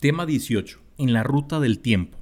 Tema 18. En la ruta del tiempo.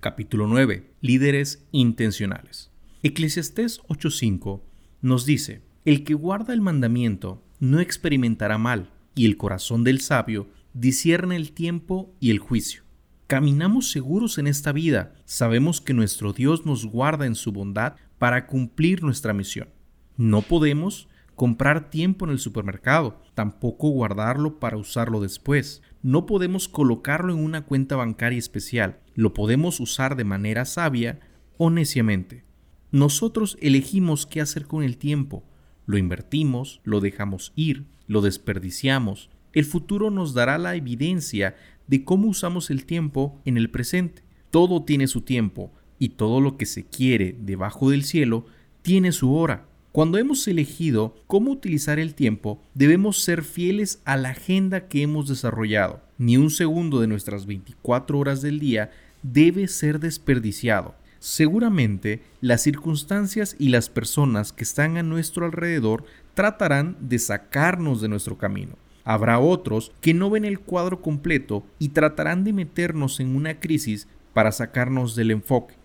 Capítulo 9. Líderes intencionales. Eclesiastés 8:5 nos dice, el que guarda el mandamiento no experimentará mal, y el corazón del sabio discierne el tiempo y el juicio. Caminamos seguros en esta vida, sabemos que nuestro Dios nos guarda en su bondad para cumplir nuestra misión. No podemos comprar tiempo en el supermercado, tampoco guardarlo para usarlo después. No podemos colocarlo en una cuenta bancaria especial, lo podemos usar de manera sabia o neciamente. Nosotros elegimos qué hacer con el tiempo. Lo invertimos, lo dejamos ir, lo desperdiciamos. El futuro nos dará la evidencia de cómo usamos el tiempo en el presente. Todo tiene su tiempo y todo lo que se quiere debajo del cielo tiene su hora. Cuando hemos elegido cómo utilizar el tiempo, debemos ser fieles a la agenda que hemos desarrollado. Ni un segundo de nuestras 24 horas del día debe ser desperdiciado. Seguramente las circunstancias y las personas que están a nuestro alrededor tratarán de sacarnos de nuestro camino. Habrá otros que no ven el cuadro completo y tratarán de meternos en una crisis para sacarnos del enfoque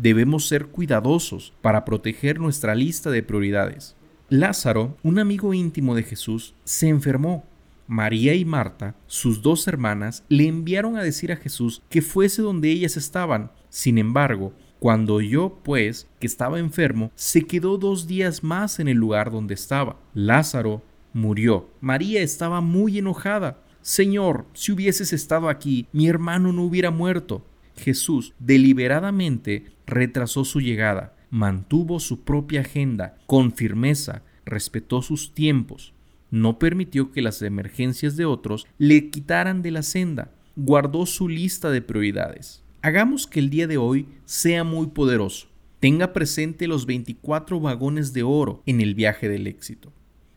debemos ser cuidadosos para proteger nuestra lista de prioridades. Lázaro, un amigo íntimo de Jesús, se enfermó. María y Marta, sus dos hermanas, le enviaron a decir a Jesús que fuese donde ellas estaban. Sin embargo, cuando oyó, pues, que estaba enfermo, se quedó dos días más en el lugar donde estaba. Lázaro murió. María estaba muy enojada. Señor, si hubieses estado aquí, mi hermano no hubiera muerto. Jesús deliberadamente retrasó su llegada, mantuvo su propia agenda con firmeza, respetó sus tiempos, no permitió que las emergencias de otros le quitaran de la senda, guardó su lista de prioridades. Hagamos que el día de hoy sea muy poderoso. Tenga presente los 24 vagones de oro en el viaje del éxito.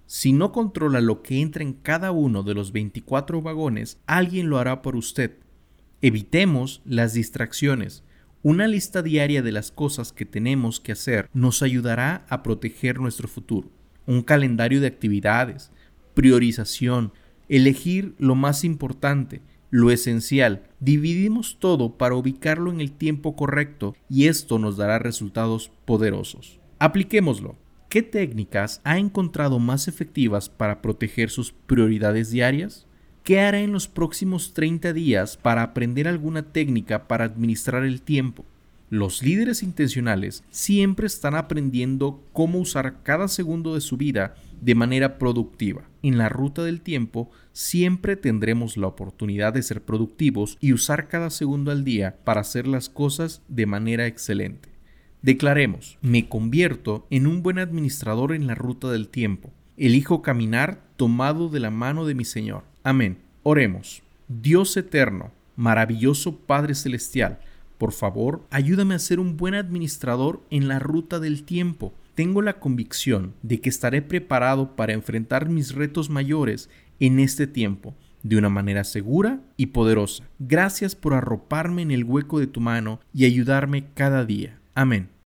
Si no controla lo que entra en cada uno de los 24 vagones, alguien lo hará por usted. Evitemos las distracciones. Una lista diaria de las cosas que tenemos que hacer nos ayudará a proteger nuestro futuro. Un calendario de actividades, priorización, elegir lo más importante, lo esencial. Dividimos todo para ubicarlo en el tiempo correcto y esto nos dará resultados poderosos. Apliquémoslo. ¿Qué técnicas ha encontrado más efectivas para proteger sus prioridades diarias? ¿Qué hará en los próximos 30 días para aprender alguna técnica para administrar el tiempo? Los líderes intencionales siempre están aprendiendo cómo usar cada segundo de su vida de manera productiva. En la ruta del tiempo siempre tendremos la oportunidad de ser productivos y usar cada segundo al día para hacer las cosas de manera excelente. Declaremos, me convierto en un buen administrador en la ruta del tiempo. Elijo caminar tomado de la mano de mi Señor. Amén. Oremos. Dios eterno, maravilloso Padre Celestial, por favor, ayúdame a ser un buen administrador en la ruta del tiempo. Tengo la convicción de que estaré preparado para enfrentar mis retos mayores en este tiempo de una manera segura y poderosa. Gracias por arroparme en el hueco de tu mano y ayudarme cada día. Amén.